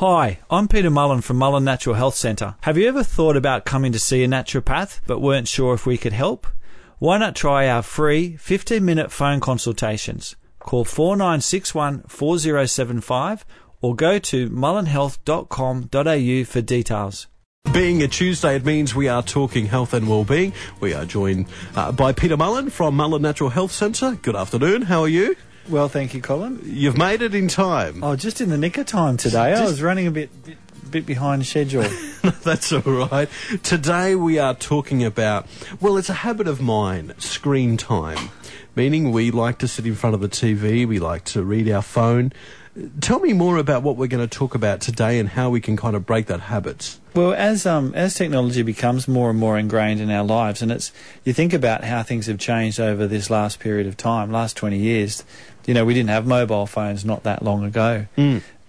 Hi, I'm Peter Mullen from Mullen Natural Health Centre. Have you ever thought about coming to see a naturopath but weren't sure if we could help? Why not try our free 15 minute phone consultations? Call 4961 4075 or go to mullenhealth.com.au for details. Being a Tuesday, it means we are talking health and well-being. We are joined uh, by Peter Mullen from Mullen Natural Health Centre. Good afternoon. How are you? Well, thank you, Colin. You've made it in time. Oh, just in the nick of time today. I was running a bit, bit, bit behind schedule. That's all right. Today we are talking about, well, it's a habit of mine, screen time. Meaning we like to sit in front of the TV, we like to read our phone. Tell me more about what we're going to talk about today and how we can kind of break that habit. Well, as um, as technology becomes more and more ingrained in our lives, and it's you think about how things have changed over this last period of time, last twenty years. You know, we didn't have mobile phones not that long ago.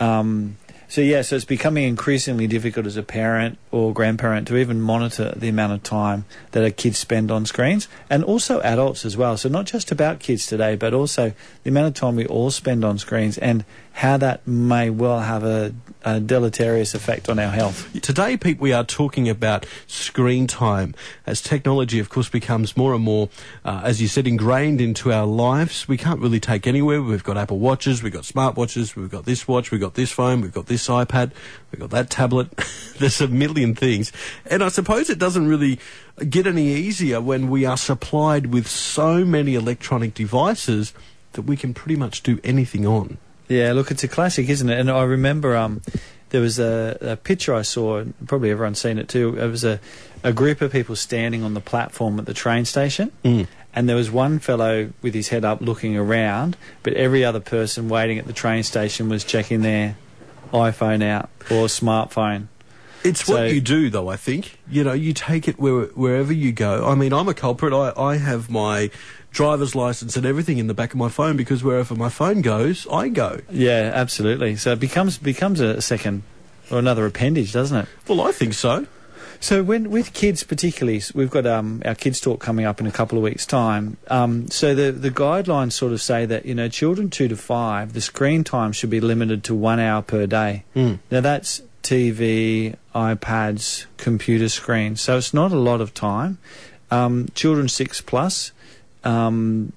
Um, so yeah, so it's becoming increasingly difficult as a parent or grandparent to even monitor the amount of time that our kids spend on screens, and also adults as well. So not just about kids today, but also the amount of time we all spend on screens and how that may well have a, a deleterious effect on our health. Today, Pete, we are talking about screen time as technology, of course, becomes more and more, uh, as you said, ingrained into our lives. We can't really take anywhere. We've got Apple Watches, we've got smartwatches, we've got this watch, we've got this phone, we've got this iPad, we've got that tablet. There's a million things. And I suppose it doesn't really get any easier when we are supplied with so many electronic devices that we can pretty much do anything on. Yeah, look, it's a classic, isn't it? And I remember um, there was a, a picture I saw, probably everyone's seen it too. It was a, a group of people standing on the platform at the train station, Mm. and there was one fellow with his head up looking around, but every other person waiting at the train station was checking their iPhone out or smartphone. It's So- what you do, though. I think you know you take it where, wherever you go. I mean, I'm a culprit. I, I have my driver's license and everything in the back of my phone because wherever my phone goes, I go. Yeah, absolutely. So it becomes becomes a second or another appendage, doesn't it? Well, I think so. So when with kids particularly, we've got um, our kids talk coming up in a couple of weeks' time. Um, so the the guidelines sort of say that you know children two to five, the screen time should be limited to one hour per day. Mm. Now that's TV, iPads, computer screens. So it's not a lot of time. Um, children six plus, um,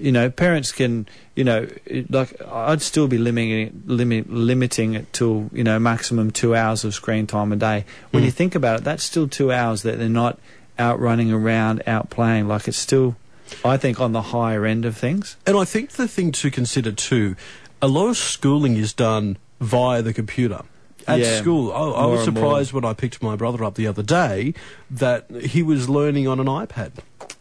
you know, parents can, you know, it- like I'd still be limiting limit, limiting it to you know maximum two hours of screen time a day. When Mm. you think about it, that's still two hours that they're not out running around, out playing. Like it's still, I think, on the higher end of things. And I think the thing to consider too, a lot of schooling is done via the computer. At Yeah, school, I, I was surprised when I picked my brother up the other day that he was learning on an iPad.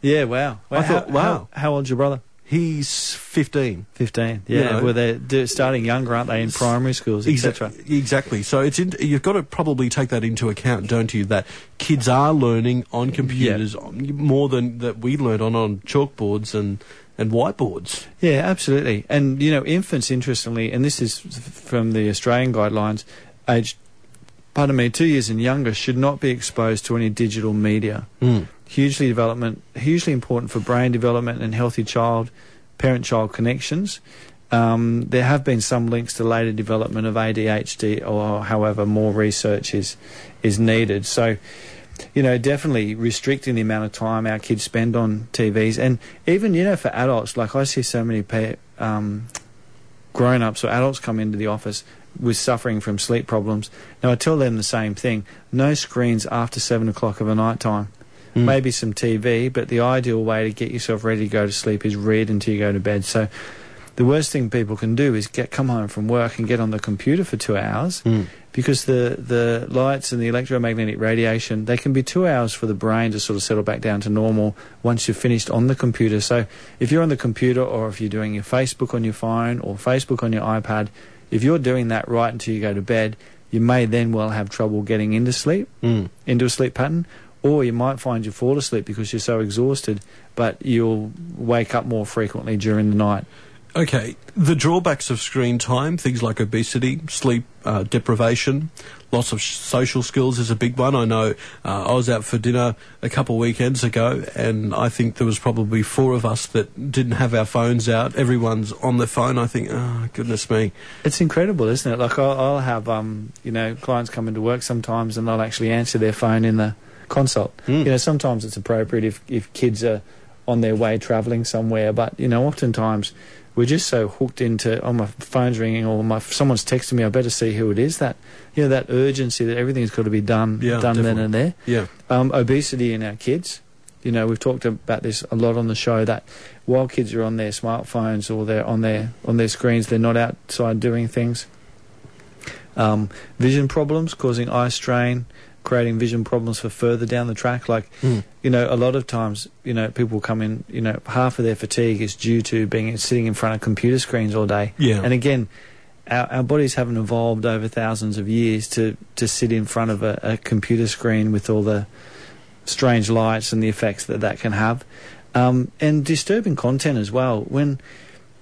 Yeah, wow. I thought, how, wow. How, how old's your brother? He's 15. 15. You Yeah, know. well, they're starting younger, aren't they, in primary schools, etc. Exactly. Exactly. So it's in, you've got to probably take that into account, don't you? That kids are learning on computers more than that we learned on on chalkboards and and whiteboards. Yeah, absolutely. And, you know, infants, interestingly, and this is from the Australian guidelines, aged, pardon me, two years and younger should not be exposed to any digital media. Mm. Hugely development, hugely important for brain development and healthy child, parent-child connections. Um, there have been some links to later development of ADHD, or however, more research is is needed. So, you know, definitely restricting the amount of time our kids spend on TVs, and even you know, for adults, like I see so many pa- um, grown-ups or adults come into the office with suffering from sleep problems. Now, I tell them the same thing: no screens after seven o'clock of a night time. Mm. Maybe some TV, but the ideal way to get yourself ready to go to sleep is read until you go to bed. So, the worst thing people can do is get come home from work and get on the computer for two hours Mm. because the, the lights and the electromagnetic radiation they can be two hours for the brain to sort of settle back down to normal once you've finished on the computer so if you're on the computer or if you're doing your facebook on your phone or facebook on your ipad if you're doing that right until you go to bed you may then well have trouble getting into sleep Mm. into a sleep pattern or you might find you fall asleep because you're so exhausted but you'll wake up more frequently during the night Okay, the drawbacks of screen time, things like obesity, sleep uh, deprivation, loss of social skills is a big one. I know uh, I was out for dinner a couple of weekends ago, and I think there was probably four of us that didn't have our phones out. Everyone's on their phone. I think, oh goodness me, It's incredible, isn't it? Like I'll, I'll have, um, you know, clients come into work sometimes, and they'll actually answer their phone in the consult. Mm. You know, sometimes it's appropriate if if kids are on their way travelling somewhere, but you know, oftentimes we're just so hooked into oh my phone's ringing or my someone's texting me, I better see who it is. That you know, that urgency that everything's got to be done Yeah, done then and there. yeah, Um, obesity in our kids. You know, we've talked about this a lot on the show. That while kids are on their smartphones or they're on their on their screens, they're not outside doing things. Um, vision problems causing eye strain, creating vision problems for further down the track. Like Mm. you know, a lot of times, you know, people come in. You know, half of their fatigue is due to being sitting in front of computer screens all day. yeah, And again, our, our bodies haven't evolved over thousands of years to, to sit in front of a, a computer screen with all the strange lights and the effects that that can have. Um, and disturbing content as well. When,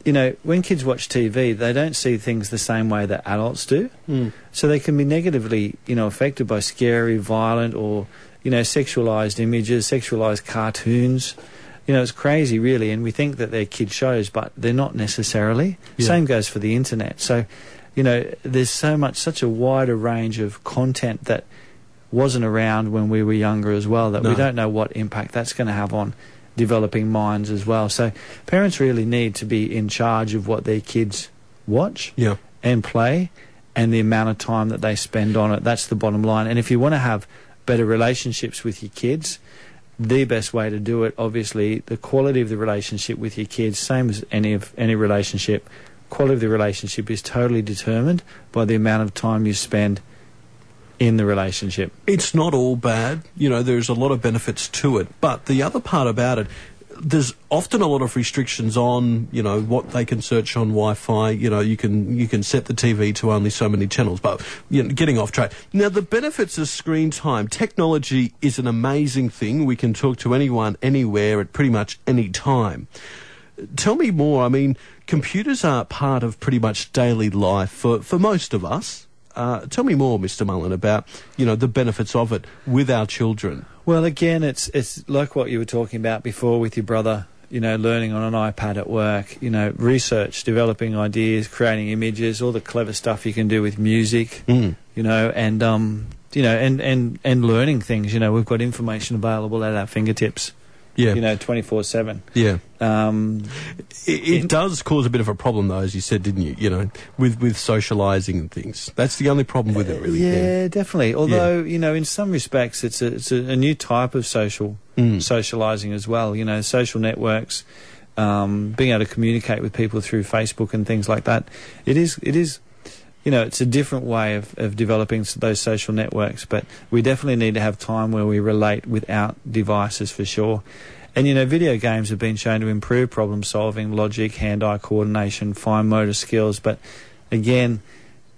you know, when kids watch TV, they don't see things the same way that adults do. Mm. So they can be negatively, you know, affected by scary, violent, or you know, sexualized images, sexualized cartoons. You know, it's crazy, really, and we think that they're kid shows, but they're not necessarily. Yeah. Same goes for the internet. So, you know, there's so much, such a wider range of content that wasn't around when we were younger as well. That No. we don't know what impact that's going to have on developing minds as well. So, parents really need to be in charge of what their kids watch yeah, and play and the amount of time that they spend on it. That's the bottom line. And if you want to have better relationships with your kids, the best way to do it, obviously, the quality of the relationship with your kids, same as any of any relationship, quality of the relationship is totally determined by the amount of time you spend in the relationship. it's not all bad. You know, there's a lot of benefits to it. But the other part about it, there's often a lot of restrictions on, you know, what they can search on Wi-Fi. You know, you can you can set the TV to only so many channels. But you know, getting off track. Now, the benefits of screen time. Technology is an amazing thing. We can talk to anyone, anywhere, at pretty much any time. Tell me more. I mean, computers are part of pretty much daily life for, for most of us. Uh, tell me more, Mr. Mullen, about you know the benefits of it with our children. Well, again, it's it's like what you were talking about before with your brother. You know, learning on an iPad at work. You know, research, developing ideas, creating images, all the clever stuff you can do with music. Mm. You know, and um, you know, and and and learning things. You know, we've got information available at our fingertips. Yeah, You know, twenty four seven. yeah. Um, It, it does cause a bit of a problem, though, as you said, didn't you? You know, with with socialising and things. That's the only problem with it, really. yeah, definitely. Although you know, in some respects, it's a it's a, a new type of social Mm. socializing as well. You know, social networks, um, being able to communicate with people through Facebook and things like that. It is, it is, you know, it's a different way of, of developing those social networks. But we definitely need to have time where we relate without devices for sure. And you know, video games have been shown to improve problem solving, logic, hand-eye coordination, fine motor skills. But again,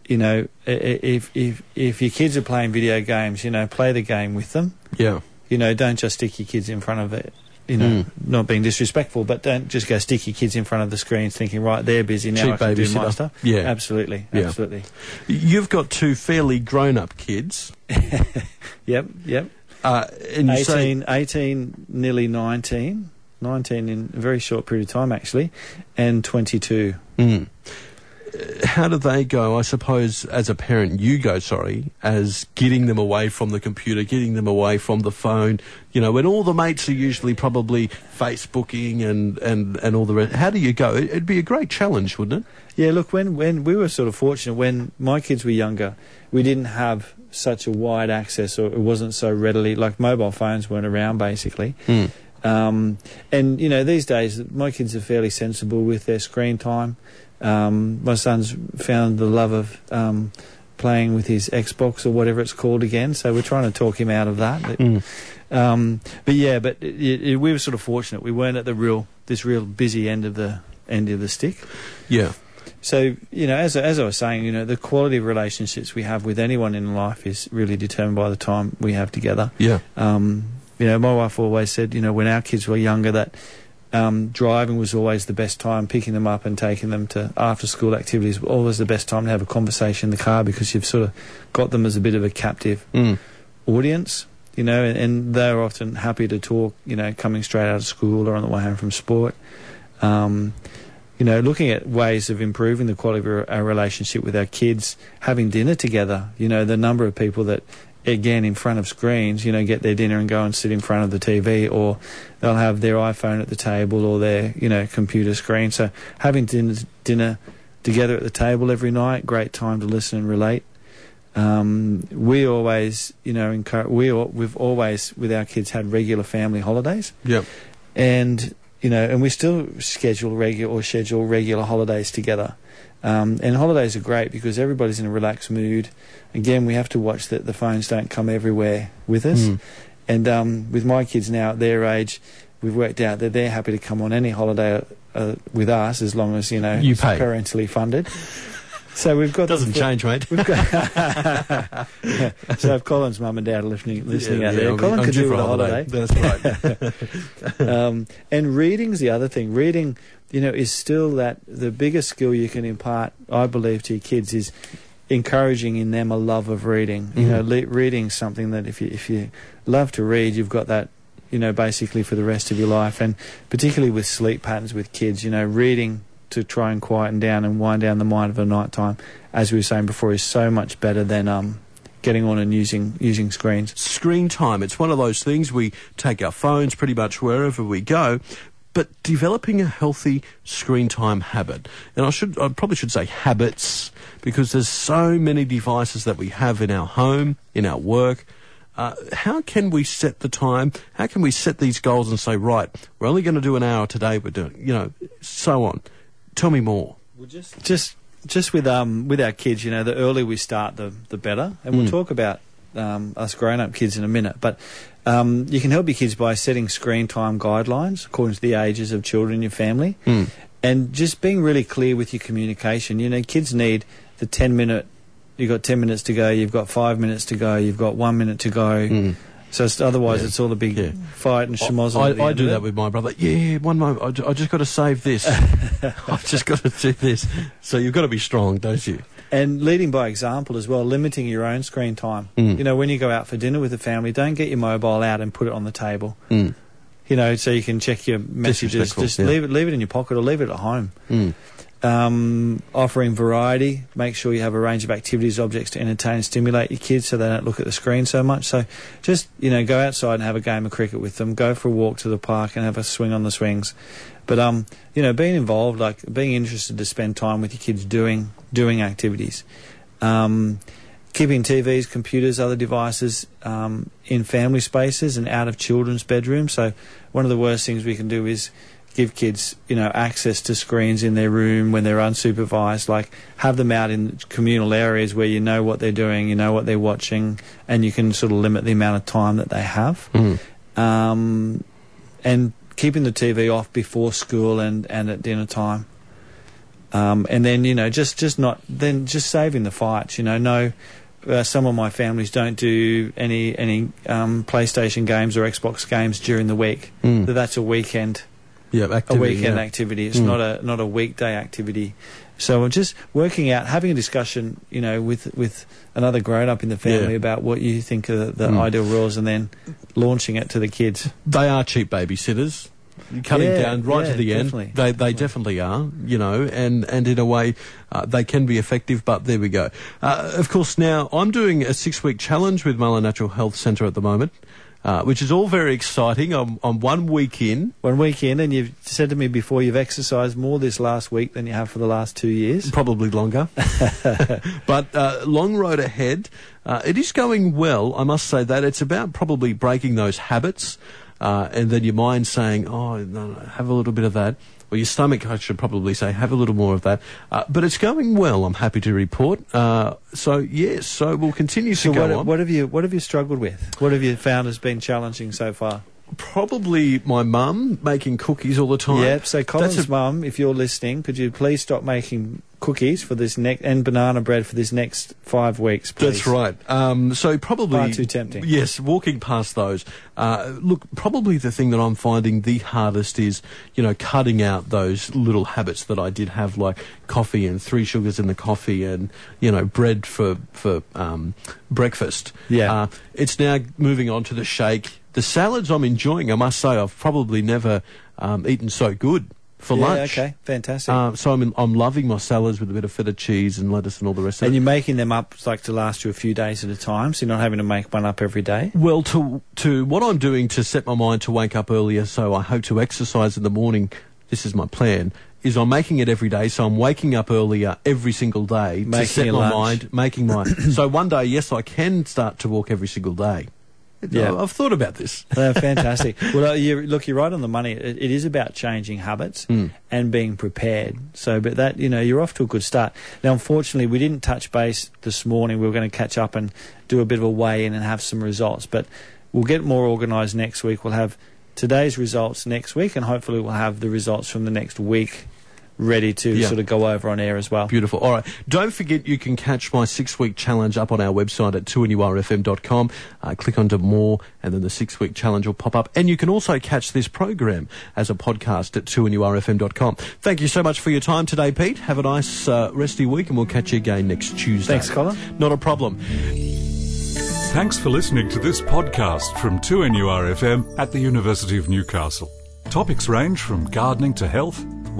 you know, if if if your kids are playing video games, you know, play the game with them Yeah, you know, don't just stick your kids in front of it. You know, Mm. not being disrespectful, but don't just go stick your kids in front of the screens thinking, right, they're busy now. Cheap I can do my stuff. Yeah. absolutely, Yeah. absolutely. you've got two fairly grown-up kids, Yep, yep. uh, and you say 18, 18, nearly 19. 19 in a very short period of time, actually, and 22. Mm. How do they go? I suppose as a parent, you go, sorry, as getting them away from the computer, getting them away from the phone, you know, when all the mates are usually probably Facebooking and, and, and all the rest. How do you go? It- It'd be a great challenge, wouldn't it? Yeah, look, when, when we were sort of fortunate, when my kids were younger, we didn't have such a wide access, or it wasn't so readily, like mobile phones weren't around basically. Hmm. Um, and you know, these days my kids are fairly sensible with their screen time. Um, my son's found the love of um, playing with his Xbox or whatever it's called again, so we're trying to talk him out of that. But, Mm. um, but yeah, but it, it, we were sort of fortunate. We weren't at the real, this real busy end of the end of the stick. Yeah. So you know, as as I was saying, you know, the quality of relationships we have with anyone in life is really determined by the time we have together. Yeah. Um, you know, my wife always said, you know, when our kids were younger, that Um, driving was always the best time. Picking them up and taking them to after school activities was always the best time to have a conversation in the car because you've sort of got them as a bit of a captive Mm. audience, you know, and, and they're often happy to talk, you know, coming straight out of school or on the way home from sport. Um, you know, looking at ways of improving the quality of our, our relationship with our kids, having dinner together. You know, the number of people that, again, in front of screens, you know, get their dinner and go and sit in front of the TV, or they'll have their iPhone at the table or their, you know, computer screen. So having dinner, dinner together at the table every night, great time to listen and relate. Um, we always, you know, encourage, we al- we've always with our kids had regular family holidays, Yep. and you know, and we still schedule regular or schedule regular holidays together. Um, and holidays are great because everybody's in a relaxed mood. Again, we have to watch that the phones don't come everywhere with us. Mm. And um, with my kids now at their age, we've worked out that they're happy to come on any holiday uh, with us as long as you know You it's pay. parentally funded. So we've got Doesn't the- change, mate. We've got so if Colin's mum and dad are listening, listening Yeah, out yeah, there, Colin could do with a a holiday. That's right. um, and reading's the other thing. Reading, you know, is still that the biggest skill you can impart, I believe, to your kids is encouraging in them a love of reading. You know, Mhm. le- reading's something that if you if you love to read, you've got that. You know, basically for the rest of your life, and particularly with sleep patterns with kids, you know, reading to try and quieten down and wind down the mind of a night time, as we were saying before, is so much better than um, getting on and using using screens. Screen time. It's one of those things we take our phones pretty much wherever we go. But developing a healthy screen time habit, and I should, I probably should say habits, because there's so many devices that we have in our home, in our work. Uh, how can we set the time? How can we set these goals and say, right, we're only going to do an hour today. We're doing, you know, so on. Tell me more. Well, just just just with um with our kids, you know, the earlier we start, the the better. And we'll Mm. talk about um, us grown up kids in a minute. But um, you can help your kids by setting screen time guidelines according to the ages of children in your family, Mm. and just being really clear with your communication. You know, kids need the ten minute. You've got ten minutes to go. You've got five minutes to go. You've got one minute to go. Mm. So it's, otherwise, Yeah. it's all a big Yeah. fight and schmozzle. I, I end do that it. with my brother. Yeah, one moment. I, I just got to save this. I've just got to do this. So you've got to be strong, don't you? And leading by example as well, limiting your own screen time. Mm. You know, when you go out for dinner with the family, don't get your mobile out and put it on the table. Mm. You know, so you can check your messages. Just yeah. leave it, leave it in your pocket or leave it at home. Mm. Um, offering variety, make sure you have a range of activities, objects to entertain and stimulate your kids, so they don't look at the screen so much. So, just you know, go outside and have a game of cricket with them. Go for a walk to the park and have a swing on the swings. But um, you know, being involved, like being interested to spend time with your kids doing doing activities. Um, keeping TVs, computers, other devices um, in family spaces and out of children's bedrooms. So one of the worst things we can do is give kids, you know, access to screens in their room when they're unsupervised. Like have them out in communal areas where you know what they're doing, you know what they're watching, and you can sort of limit the amount of time that they have. Mm. Um, and keeping the TV off before school and, and at dinner time. Um, and then you know just just not then just saving the fights. You know, no. Uh, some of my families don't do any any um, PlayStation games or Xbox games during the week. Mm. That That's a weekend Yeah, a activity, weekend yeah. activity. It's Mm. not a not a weekday activity. So I'm just working out, having a discussion, you know, with with another grown up in the family Yeah. about what you think are the, the Mm. ideal rules, and then launching it to the kids. They are cheap babysitters. You're Cutting Yeah, down right to the definitely, end. They they definitely are, you know, and, and in a way uh, they can be effective, but there we go. Uh, of course, now I'm doing a six week challenge with Mullen Natural Health Centre at the moment, uh, which is all very exciting. I'm, I'm one week in, One weekend, and you've said to me before you've exercised more this last week than you have for the last two years. probably longer. but uh, long road ahead. Uh, it is going well, I must say that. It's about probably breaking those habits, uh, and then your mind saying, "Oh, no, no, have a little bit of that." Or your stomach, I should probably say, have a little more of that. Uh, but it's going well. I'm happy to report. Uh, so yes, so we'll continue So to go what, on. what have you what have you struggled with? What have you found has been challenging so far? Probably my mum making cookies all the time. Yep. So Colin's a- mum, if you're listening, could you please stop making cookies for this next and banana bread for this next five weeks. Please. That's right. Um, so probably Far too tempting. Yes, walking past those. Uh, look, probably the thing that I'm finding the hardest is, you know, cutting out those little habits that I did have, like coffee and three sugars in the coffee, and you know, bread for for um, breakfast. Yeah. Uh, it's now moving on to the shake. The salads I'm enjoying. I must say, I've probably never um, eaten so good for Yeah, lunch. okay, fantastic. Uh, so I'm in, I'm loving my salads with a bit of feta cheese and lettuce and all the rest of it. and it. you're making them up like to last you a few days at a time, so you're not having to make one up every day. Well, to to what I'm doing to set my mind to wake up earlier, so I hope to exercise in the morning. This is my plan. Is I'm making it every day, so I'm waking up earlier every single day to Making set my lunch. mind, making my. so one day, yes, I can start to walk every single day. Yeah. I've thought about this. Uh, fantastic. well, uh, you, look, you're right on the money. It, it is about changing habits Mm. and being prepared. So, but that you know, you're off to a good start. Now, unfortunately, we didn't touch base this morning. We were going to catch up and do a bit of a weigh in and have some results, but we'll get more organised next week. We'll have today's results next week, and hopefully, we'll have the results from the next week ready to Yeah. sort of go over on air as well. Beautiful. All right. Don't forget you can catch my six week challenge up on our website at 2nurfm.com. Uh, click onto more and then the six week challenge will pop up. And you can also catch this program as a podcast at 2nurfm.com. Thank you so much for your time today, Pete. Have a nice uh, resty week and we'll catch you again next Tuesday. Thanks, Colin. Not a problem. Thanks for listening to this podcast from 2NURFM at the University of Newcastle. Topics range from gardening to health,